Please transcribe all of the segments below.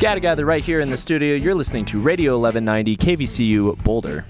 Scatter Gather right here in the studio. You're listening to Radio 1190 KVCU Boulder.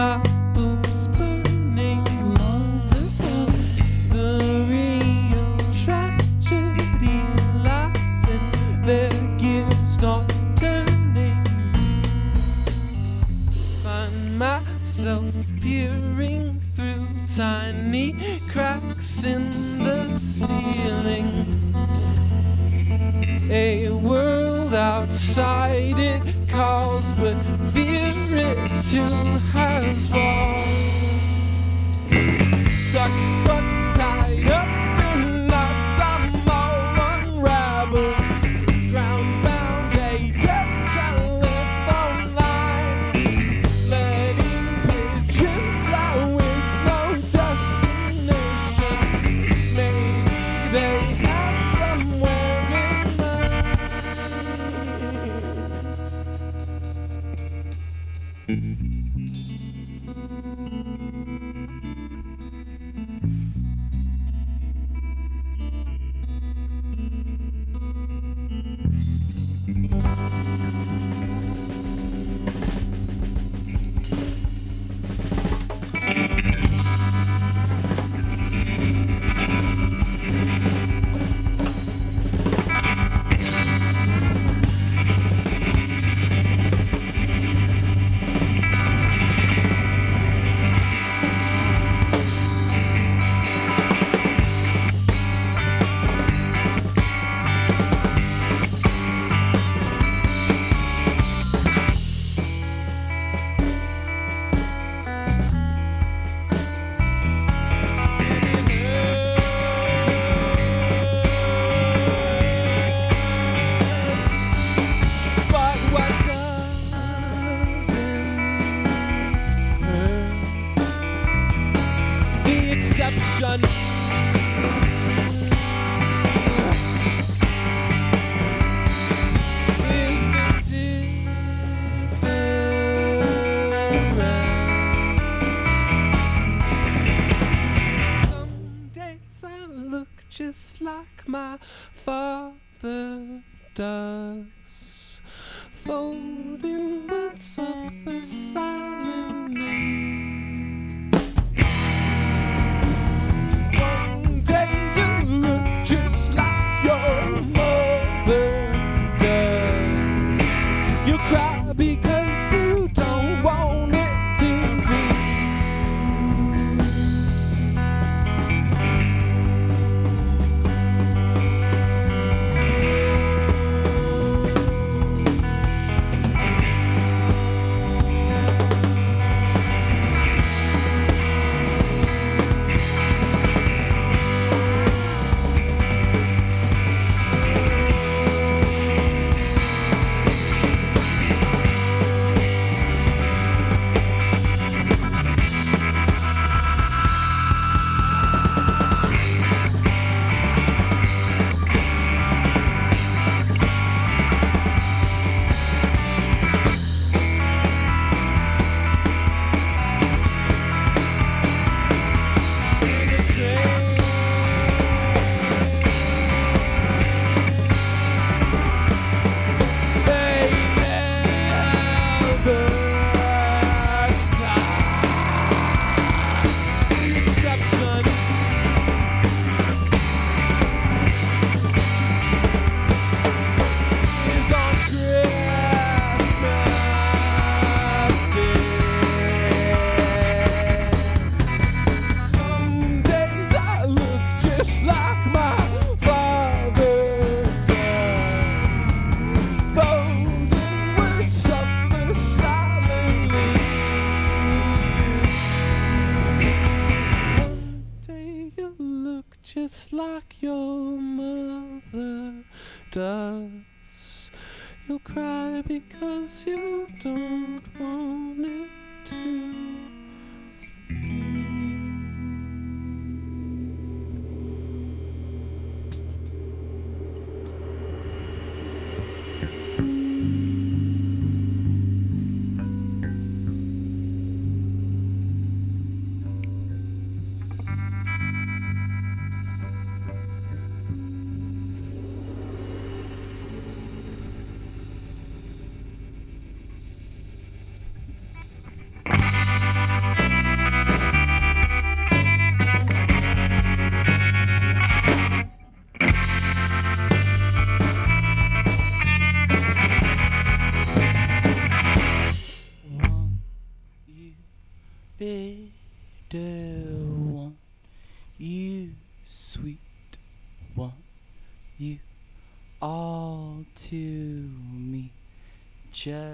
my like my father does, folding words of the silent name. Just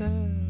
Setting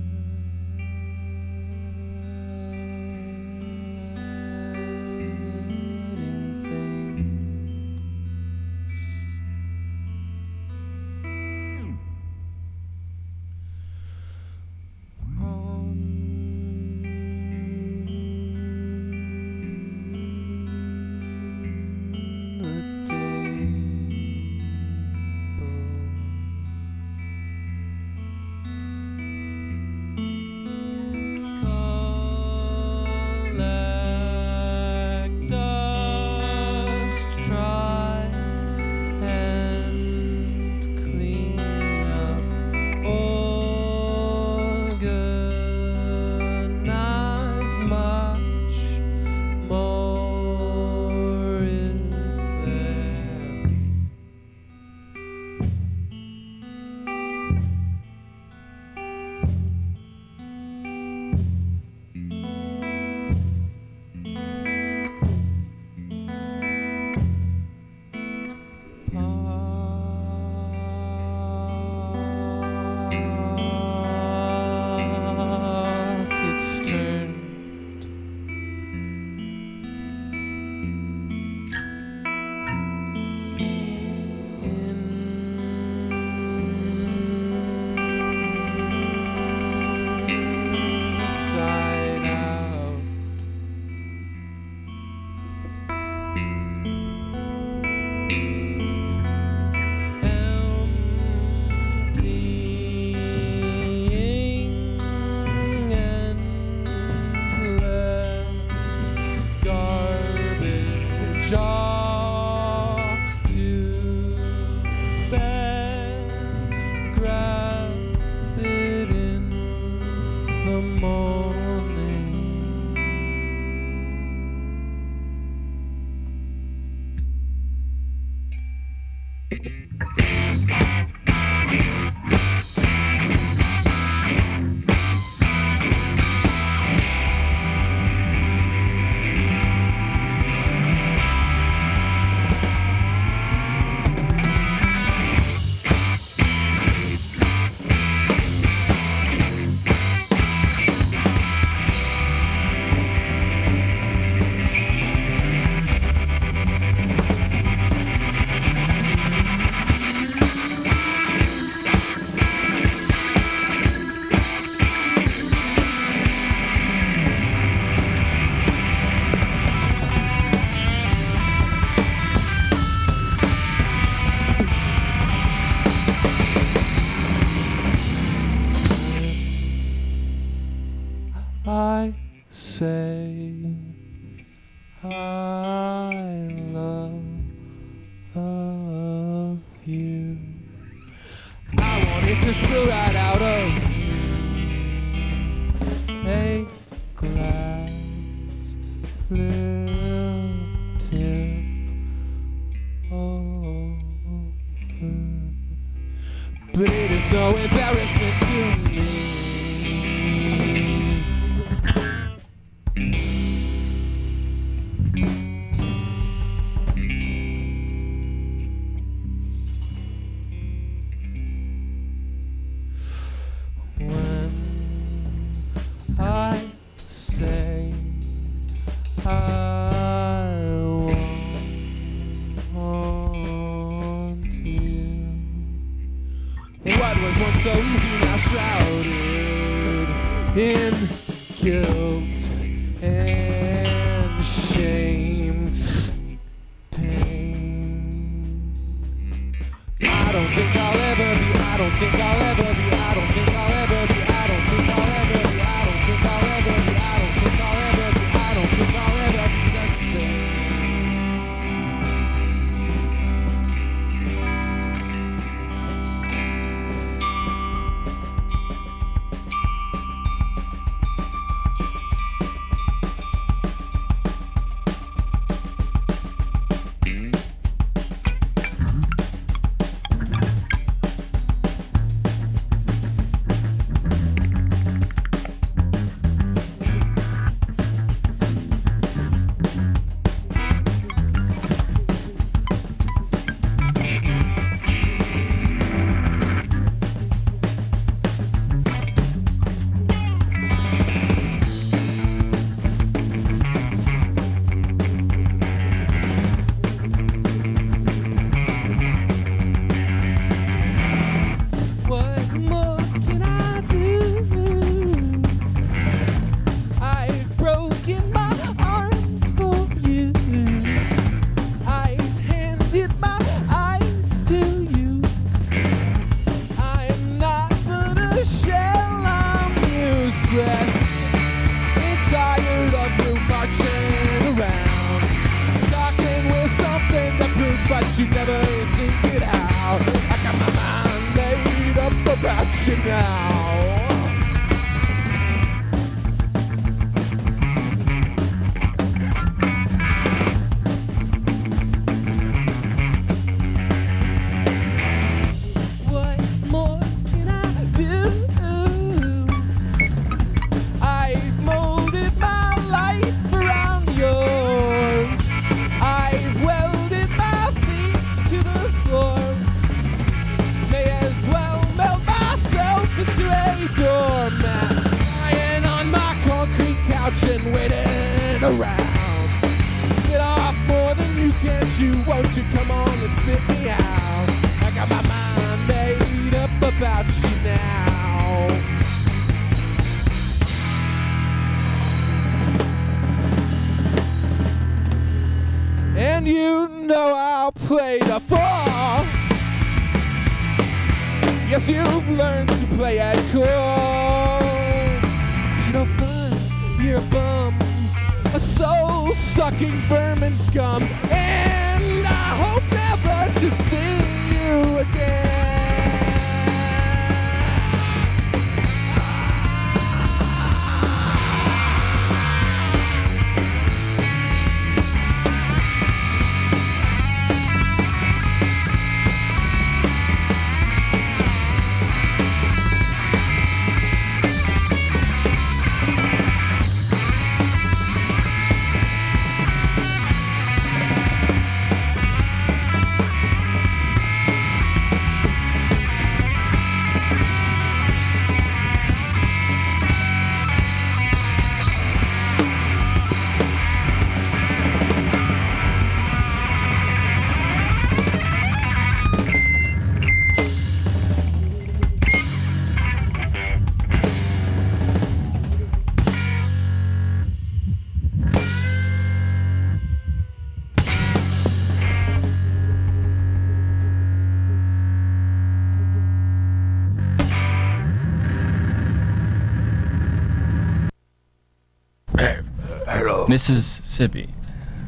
Mississippi.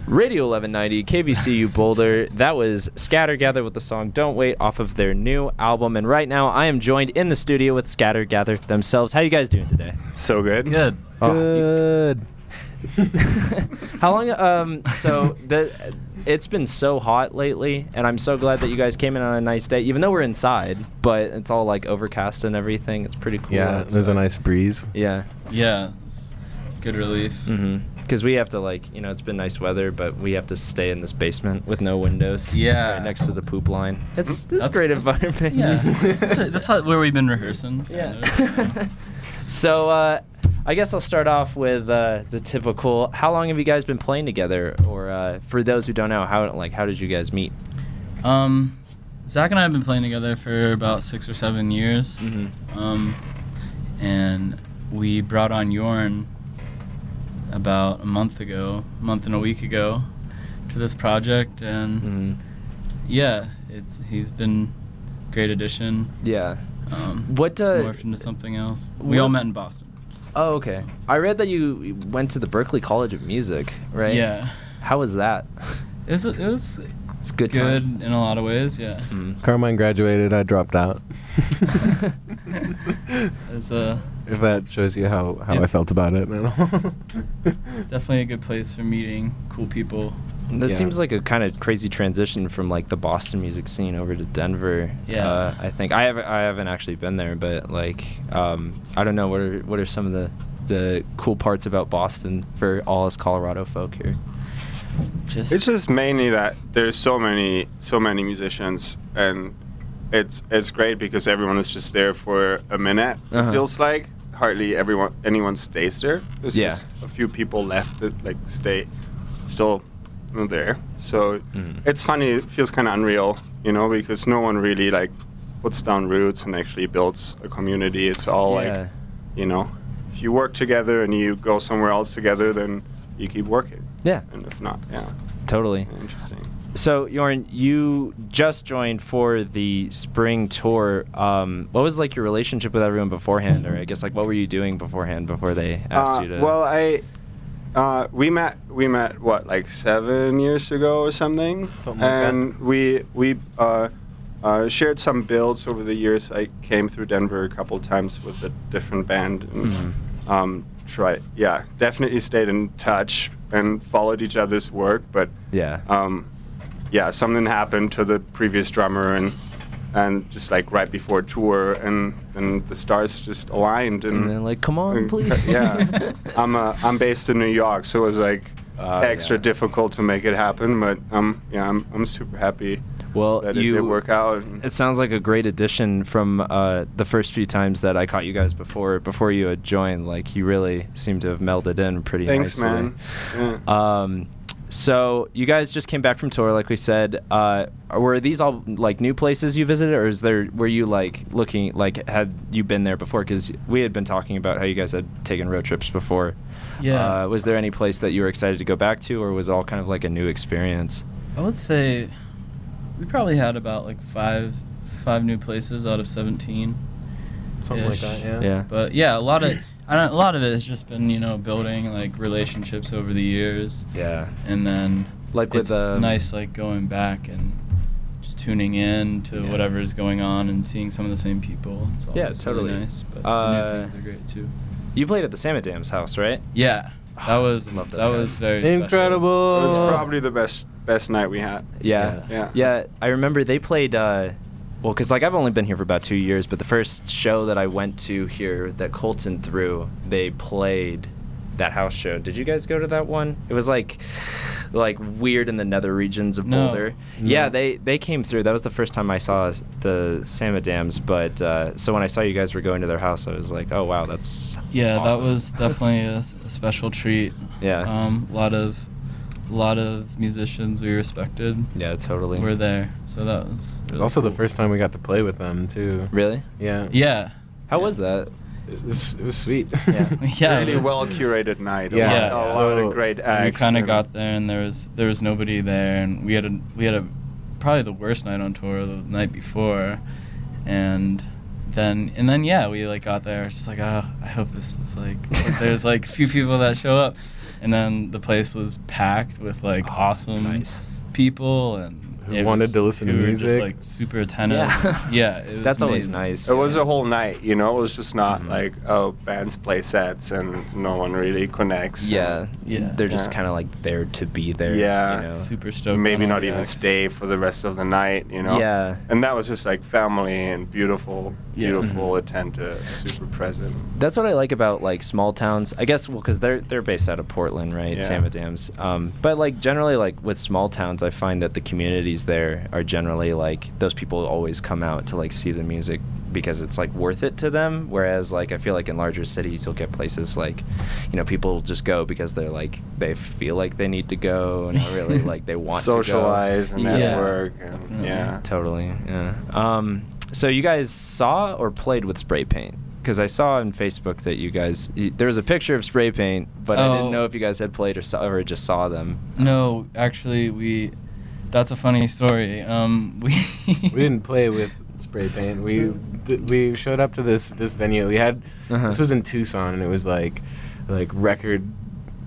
Radio 1190, KVCU Boulder. That was Scatter Gather with the song Don't Wait off of their new album. And right now I am joined in the studio with Scatter Gather themselves. How you guys doing today? So good. Good. Oh, you- Good. How long um so the it's been so hot lately and I'm so glad that you guys came in on a nice day even though we're inside, but it's all like overcast and everything. It's pretty cool. Yeah, there's a nice breeze. Yeah. Yeah. It's good relief. Mhm. Cuz we have to like, you know, it's been nice weather, but we have to stay in this basement with no windows. Yeah. Right next to the poop line. It's it's great that's- environment. Yeah. that's, that's how, where we've been rehearsing. Yeah. so uh, I guess I'll start off with uh, the typical. How long have you guys been playing together? Or uh, for those who don't know, how like how did you guys meet? Um, Zach and I have been playing together for about six or seven years. Mm-hmm. Um, and we brought on Yorn about a month ago, a month and a week ago, to this project, and hmm yeah, it's he's been great addition. Yeah. Um, What, uh, morphed into something else? We all met in Boston. Oh, okay. I read that you went to the Berklee College of Music, right? Yeah, How was that? it was, it was It's good. good Time. in a lot of ways. Yeah, Mhm. Carmine graduated. I dropped out. it's a if that shows you how, how I felt about it. it's definitely a good place for meeting cool people. That Yeah. seems like a kind of crazy transition from like the Boston music scene over to Denver. Yeah. Uh, I think I haven't I haven't actually been there, but like um, I don't know what are what are some of the the cool parts about Boston for all us Colorado folk here. Just It's just mainly that there's so many so many musicians and it's it's great because everyone is just there for a minute. Uh-huh. It feels like hardly everyone anyone stays there. There's Yeah. just a few people left that like stay still there. So Mhm. it's funny. It feels kind of unreal, you know, because no one really like puts down roots and actually builds a community. It's all Yeah. like, you know, if you work together and you go somewhere else together, then you keep working. Yeah, And if not, yeah, totally. interesting. So Jorn, you just joined for the spring tour. Um, what was like your relationship with everyone beforehand, or I guess like what were you doing beforehand before they asked Uh, you to? Well, I uh, we met we met what like seven years ago or something, Something like that. and we we uh, uh, shared some builds over the years. I came through Denver a couple times with a different band, and Mhm. um, try yeah, definitely stayed in touch and followed each other's work, but yeah. um, yeah, something happened to the previous drummer and and just like right before tour and and the stars just aligned and, and then like, come on, and please. yeah, I'm uh, I'm based in New York, so it was like Ah, extra yeah. difficult to make it happen. But um, yeah, I'm I'm super happy Well, that you it did work out. It sounds like a great addition from uh, the first few times that I caught you guys before before you had joined. Like you really seem to have melded in pretty Thanks, nicely. man. Yeah. Um, so you guys just came back from tour, like we said. Uh, were these all like new places you visited, or is there were you like looking like had you been there before? Because we had been talking about how you guys had taken road trips before. Yeah. Uh, was there any place that you were excited to go back to, or was it all kind of like a new experience? I would say we probably had about like five five new places out of seventeen. Something like that. Yeah. Yeah. But yeah, a lot of I don't, a lot of it has just been you know building like relationships over the years, Yeah. and then Like with it's um, nice like going back and just tuning in to Yeah. whatever is going on and seeing some of the same people. It's Yeah, totally. Really nice, but Uh, the new things are great too. You played at the Sama Dams' house, right? Yeah, that was Love those that guys. was very special. Incredible. it was probably the best best night we had. Yeah. Yeah. Yeah. I remember they played, uh, well, because like I've only been here for about two years, but the first show that I went to here that Colton threw, they played that house show. Did you guys go to that one? It was like, like weird in the nether regions of No. Boulder. No. Yeah, they they came through. That was the first time I saw s- the Sama Dams. But uh, so when I saw you guys were going to their house, I was like, oh wow, that's Yeah, that was definitely a special treat. Yeah. Um, a lot of, a lot of musicians we respected yeah, totally. were there, so that was. It was Really also the first time we got to play with them too. Really? Yeah. Yeah. How Yeah. was that? It was, it was sweet. Yeah. Yeah, really well curated night. A Yeah, lot, Yeah. a lot so- of great And acts. we kind of got there, and there was there was nobody there, and we had a we had a probably the worst night on tour the night before, and then and then yeah, we like got there. It's just like oh, I hope this is like there's like a few people that show up, and then the place was packed with like Oh, awesome nice. people and Who it wanted was- to listen to who were just, music. like super attentive. Yeah. yeah, it was That's always nice. It was a whole night, you know. It was just not Mhm. like oh, bands play sets and no one really connects. Yeah, Yeah. They're just Yeah. kind of like there to be there. Yeah. you know? Super stoked. maybe not even acts. stay for the rest of the night, you know. Yeah. And that was just like family and beautiful, Yeah. beautiful, Mhm. attentive, super present. That's what I like about like small towns. I guess well, because they're they're based out of Portland, right? Yeah. Sama Dams. Um, but like generally, like with small towns, I find that the communities there are generally like those people always come out to like see the music because it's like worth it to them. Whereas like I feel like in larger cities, you'll get places like, you know, people just go because they're like they feel like they need to go and really like they want Socialize to and go. Yeah. network, and yeah. Totally. Yeah. Um, so you guys saw or played with spray paint? Because I saw on Facebook that you guys y- there was a picture of spray paint, but I Oh. didn't know if you guys had played or saw or just saw them. No, actually, we. That's a funny story. Um, we. we didn't play with spray paint. We th- we showed up to this this venue. We had Uh-huh. this was in Tucson, and it was like like record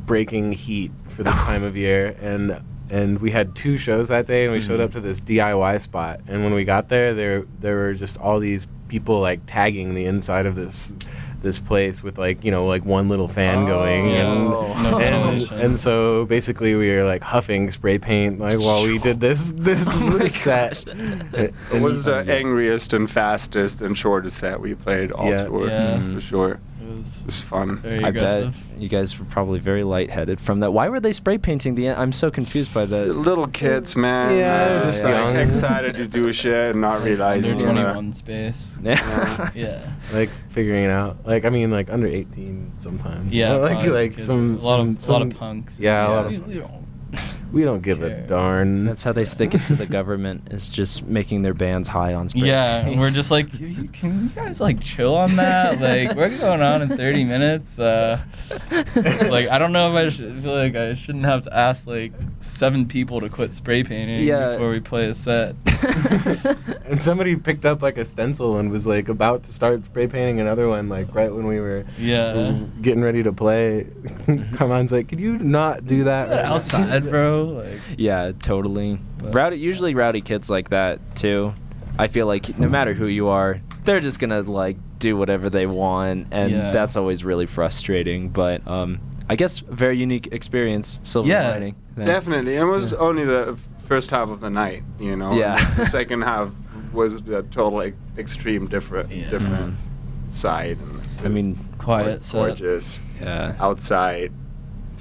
breaking heat for this time of year, and and we had two shows that day, and we showed Mhm. up to this DIY spot. And when we got there, there there were just all these people like tagging the inside of this this place with like you know like one little fan going Yeah. and No and, and so basically we were like huffing spray paint like while we did this this, Oh this set. It was the yeah. angriest and fastest and shortest set we played all Yeah. tour Yeah. for sure. It was It was fun. very I aggressive. bet you guys were probably very lightheaded from that. Why were they spray painting the? I'm so confused by that. Little kids, man. Yeah, uh, just like, young. excited to do shit and not Under realizing. you know, 21 space. Yeah. Yeah. like figuring it out like i mean like under 18 sometimes you Yeah, know, like probably some like some a lot of some, a lot of punks. yeah, a lot of punks. we don't we don't give a darn That's how they stick it to the government. Is just making their bands high on spray Yeah, paint. we're just like, "You- you- can you guys like chill on that? like, we're going on in 30 minutes. Uh, it's like, I don't know if I should feel like I shouldn't have to ask like seven people to quit spray painting Yeah. before we play a set. and somebody picked up like a stencil and was like about to start spray painting another one like right when we were Yeah. getting ready to play Carmine's like could you not do that right now?" outside, bro. Like, Yeah, totally. But- Rowdy, usually rowdy kids like that too. I feel like no matter who you are, they're just gonna like do whatever they want, and Yeah. that's always really frustrating. But um, I guess very unique experience. Silver Yeah, lining. Definitely. It was Yeah. only the first half of the night, you know. Yeah. The second half was a total like, extreme different Yeah. different Mhm. side. And I mean, quiet set. gorgeous. Yeah. Outside,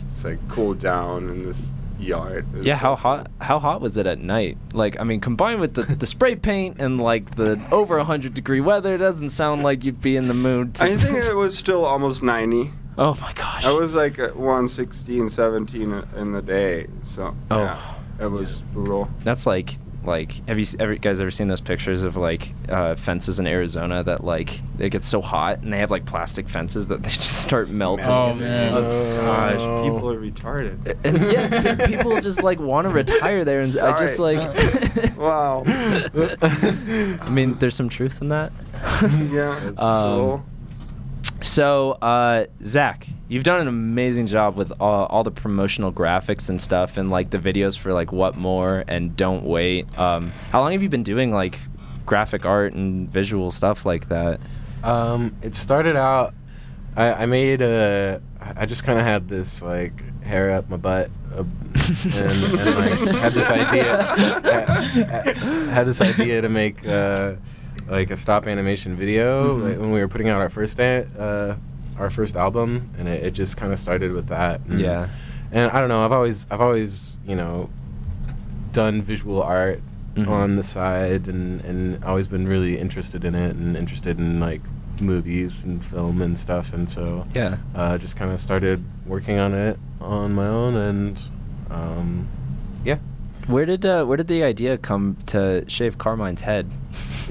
it's like cool down in this yard. Yeah, how hot? How hot was it at night? Like, I mean, combined with the, the spray paint and like the over hundred degree weather, it doesn't sound like you'd be in the mood. To I think it was still almost 90. Oh my gosh. I was like at 116, 17 in the day. So Oh. yeah, it was brutal. That's like like have you ever guys ever seen those pictures of like uh, fences in Arizona that like it gets so hot and they have like plastic fences that they just start melting. Oh, It's man. Oh, gosh, Oh. people are retarded. And yeah, people just like want to retire there, and I just like. Wow. I mean, there's some truth in that. yeah, it's Um, so So, uh, Zach, you've done an amazing job with all, all the promotional graphics and stuff, and like the videos for like What More and Don't Wait. Um, how long have you been doing like graphic art and visual stuff like that? Um, it started out. I, I made a. I just kind of had this like hair up my butt, uh, and, and like had this idea. had, had this idea to make uh, like a stop animation video Mhm. like, when we were putting out our first uh, our first album, and it, it just kind of started with that. And, Yeah. And I don't know. I've always I've always you know done visual art Mhm. on the side and and always been really interested in it and interested in like movies and film and stuff and so Yeah. uh, just kind of started working on it on my own and um, yeah Where did uh, where did the idea come to shave Carmine's head?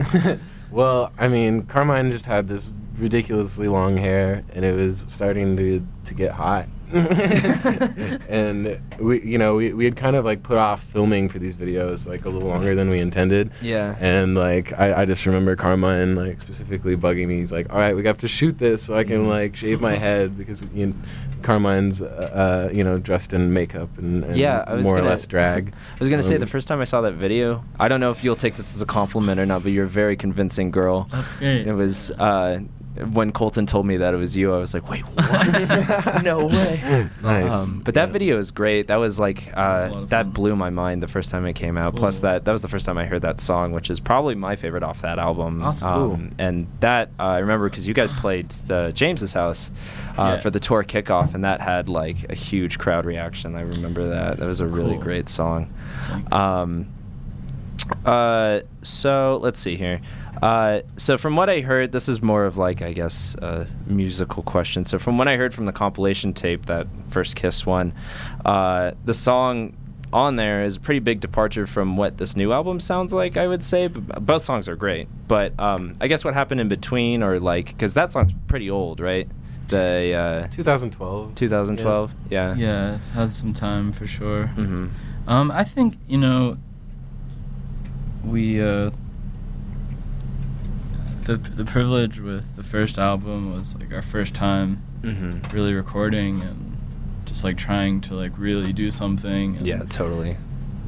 well I mean Carmine just had this ridiculously long hair and it was starting to to get hot and we, you know, we, we had kind of like put off filming for these videos like a little longer than we intended. Yeah. And like, I, I just remember Carmine like specifically bugging me. He's like, "All right, we have to shoot this so I can like shave my head because you know, Carmine's, uh, uh, you know, dressed in makeup and, and Yeah, I was more or gonna- less drag." I was gonna say the Um, first time I saw that video, I don't know if you'll take this as a compliment or not, but you're a very convincing girl. That's great. It was uh, when Colton told me that it was you. I was like, wait, what? no way. Nice. Um, but that Yeah. video is great. That was like was a lot uh, that fun. blew my mind the first time it came out. Plus that that was the first time I heard that song, which is probably my favorite off that album. Awesome. Um, and that uh, I remember because you guys played the James's house uh, Yeah. for the tour kickoff, and that had like a huge crowd reaction. I remember that. That was a really great song. Thanks. Um, uh, so let's see here. Uh, so from what I heard, this is more of like I guess a musical question. So from what I heard from the compilation tape, that first Kiss one, uh, the song on there is a pretty big departure from what this new album sounds like. I would say B- both songs are great, but um, I guess what happened in between, or like, because that song's pretty old, right? The uh, 2012. 2012, yeah. yeah, it has some time for sure. hmm Um, I think you know. We uh. The the privilege with the first album was like our first time hmm really recording and just like trying to like really do something. And Yeah, totally.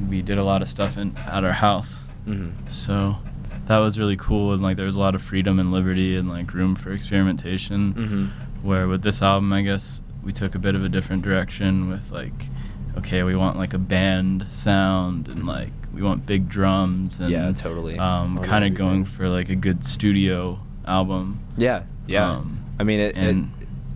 We did a lot of stuff in at our house, hmm so that was really cool and like there was a lot of freedom and liberty and like room for experimentation. hmm where with this album i guess we took a bit of a different direction with like okay we want like a band sound and like we want big drums and Yeah, totally. um, kind of going for like a good studio album Yeah, yeah. Um, I mean, it, and-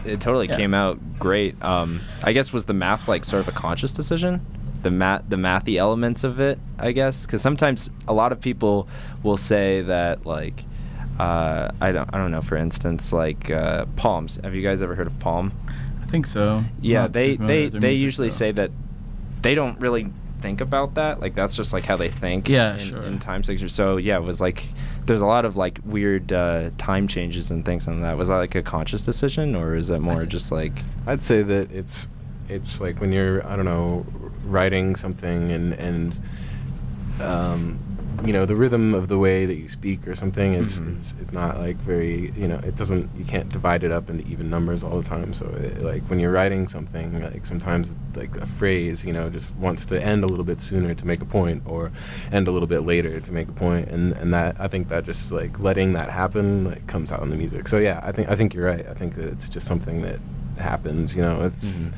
it it totally yeah. came out great. Um, I guess was the math like sort of a conscious decision, the math the mathy elements of it. I guess because sometimes a lot of people will say that like. Uh, I don't. I don't know. For instance, like uh, Palms. Have you guys ever heard of Palm? i think so Yeah, Not they they they usually though. say that they don't really think about that. Like that's just like how they think. Yeah, in, sure. In time signatures. So yeah, it was like there's a lot of like weird uh, time changes and things on that. Was that like a conscious decision, or is that more just like? I'd say that it's it's like when you're I don't know writing something and and um, you know the rhythm of the way that you speak or something is, Mhm. is is not like very you know it doesn't you can't divide it up into even numbers all the time. So it, like when you're writing something like sometimes like a phrase you know just wants to end a little bit sooner to make a point or end a little bit later to make a point. And and that I think that just like letting that happen like comes out in the music. So yeah I think I think you're right. I think that it's just something that happens you know? It's Mhm.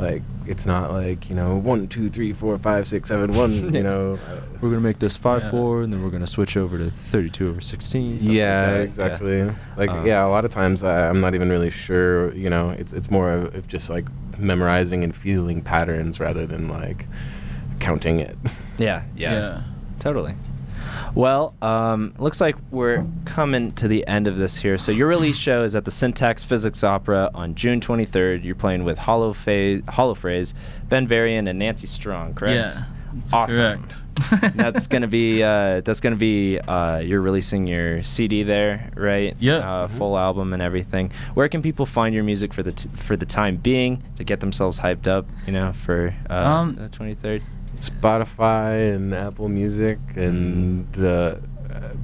like it's not like you know one two three four five six seven one you know We're gonna make this five, Yeah. four, and then we're gonna switch over to thirty-two over sixteen. yeah exactly like Um, yeah a lot of times I, i'm not even really sure you know it's it's more of, of just like memorizing and feeling patterns rather than like counting it Yeah, yeah, yeah totally. Well, um, looks like we're coming to the end of this here. So your release show is at the Syntax Physics Opera on June 23rd. You're playing with Hollow, Fa- Hollow Phrase, Ben Varian, and Nancy Strong, correct? yeah that's Awesome. correct that's gonna be uh, that's gonna be uh, you're releasing your CD there, right? Yeah. Uh, Mhm. Full album and everything. Where can people find your music for the t- for the time being to get themselves hyped up? You know, for uh, Um, the 23rd. Spotify and apple music and mm. uh,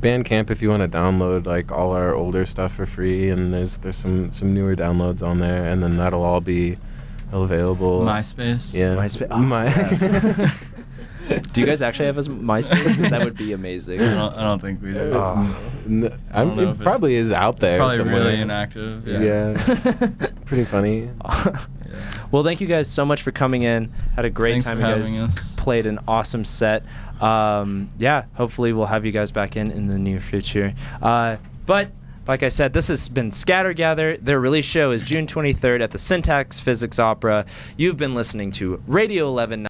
bandcamp if you want to download like all our older stuff for free and there's there's some some newer downloads on there and then that'll all be available myspace yeah MySpace. Oh, My- yes. Do you guys actually have a MySpace? that would be amazing. I don't, I don't think we do. Oh. N- I don't it probably is out there It's probably somewhere. really inactive. Yeah. Yeah. Pretty funny. Yeah. Well, thank you guys so much for coming in. Had a great Thanks time. you guys us. played an awesome set. Um, yeah, hopefully we'll have you guys back in in the near future. Uh, but like I said, this has been Scatter Gather. Their release show is June 23rd at the Syntax Physics Opera. You've been listening to Radio 11.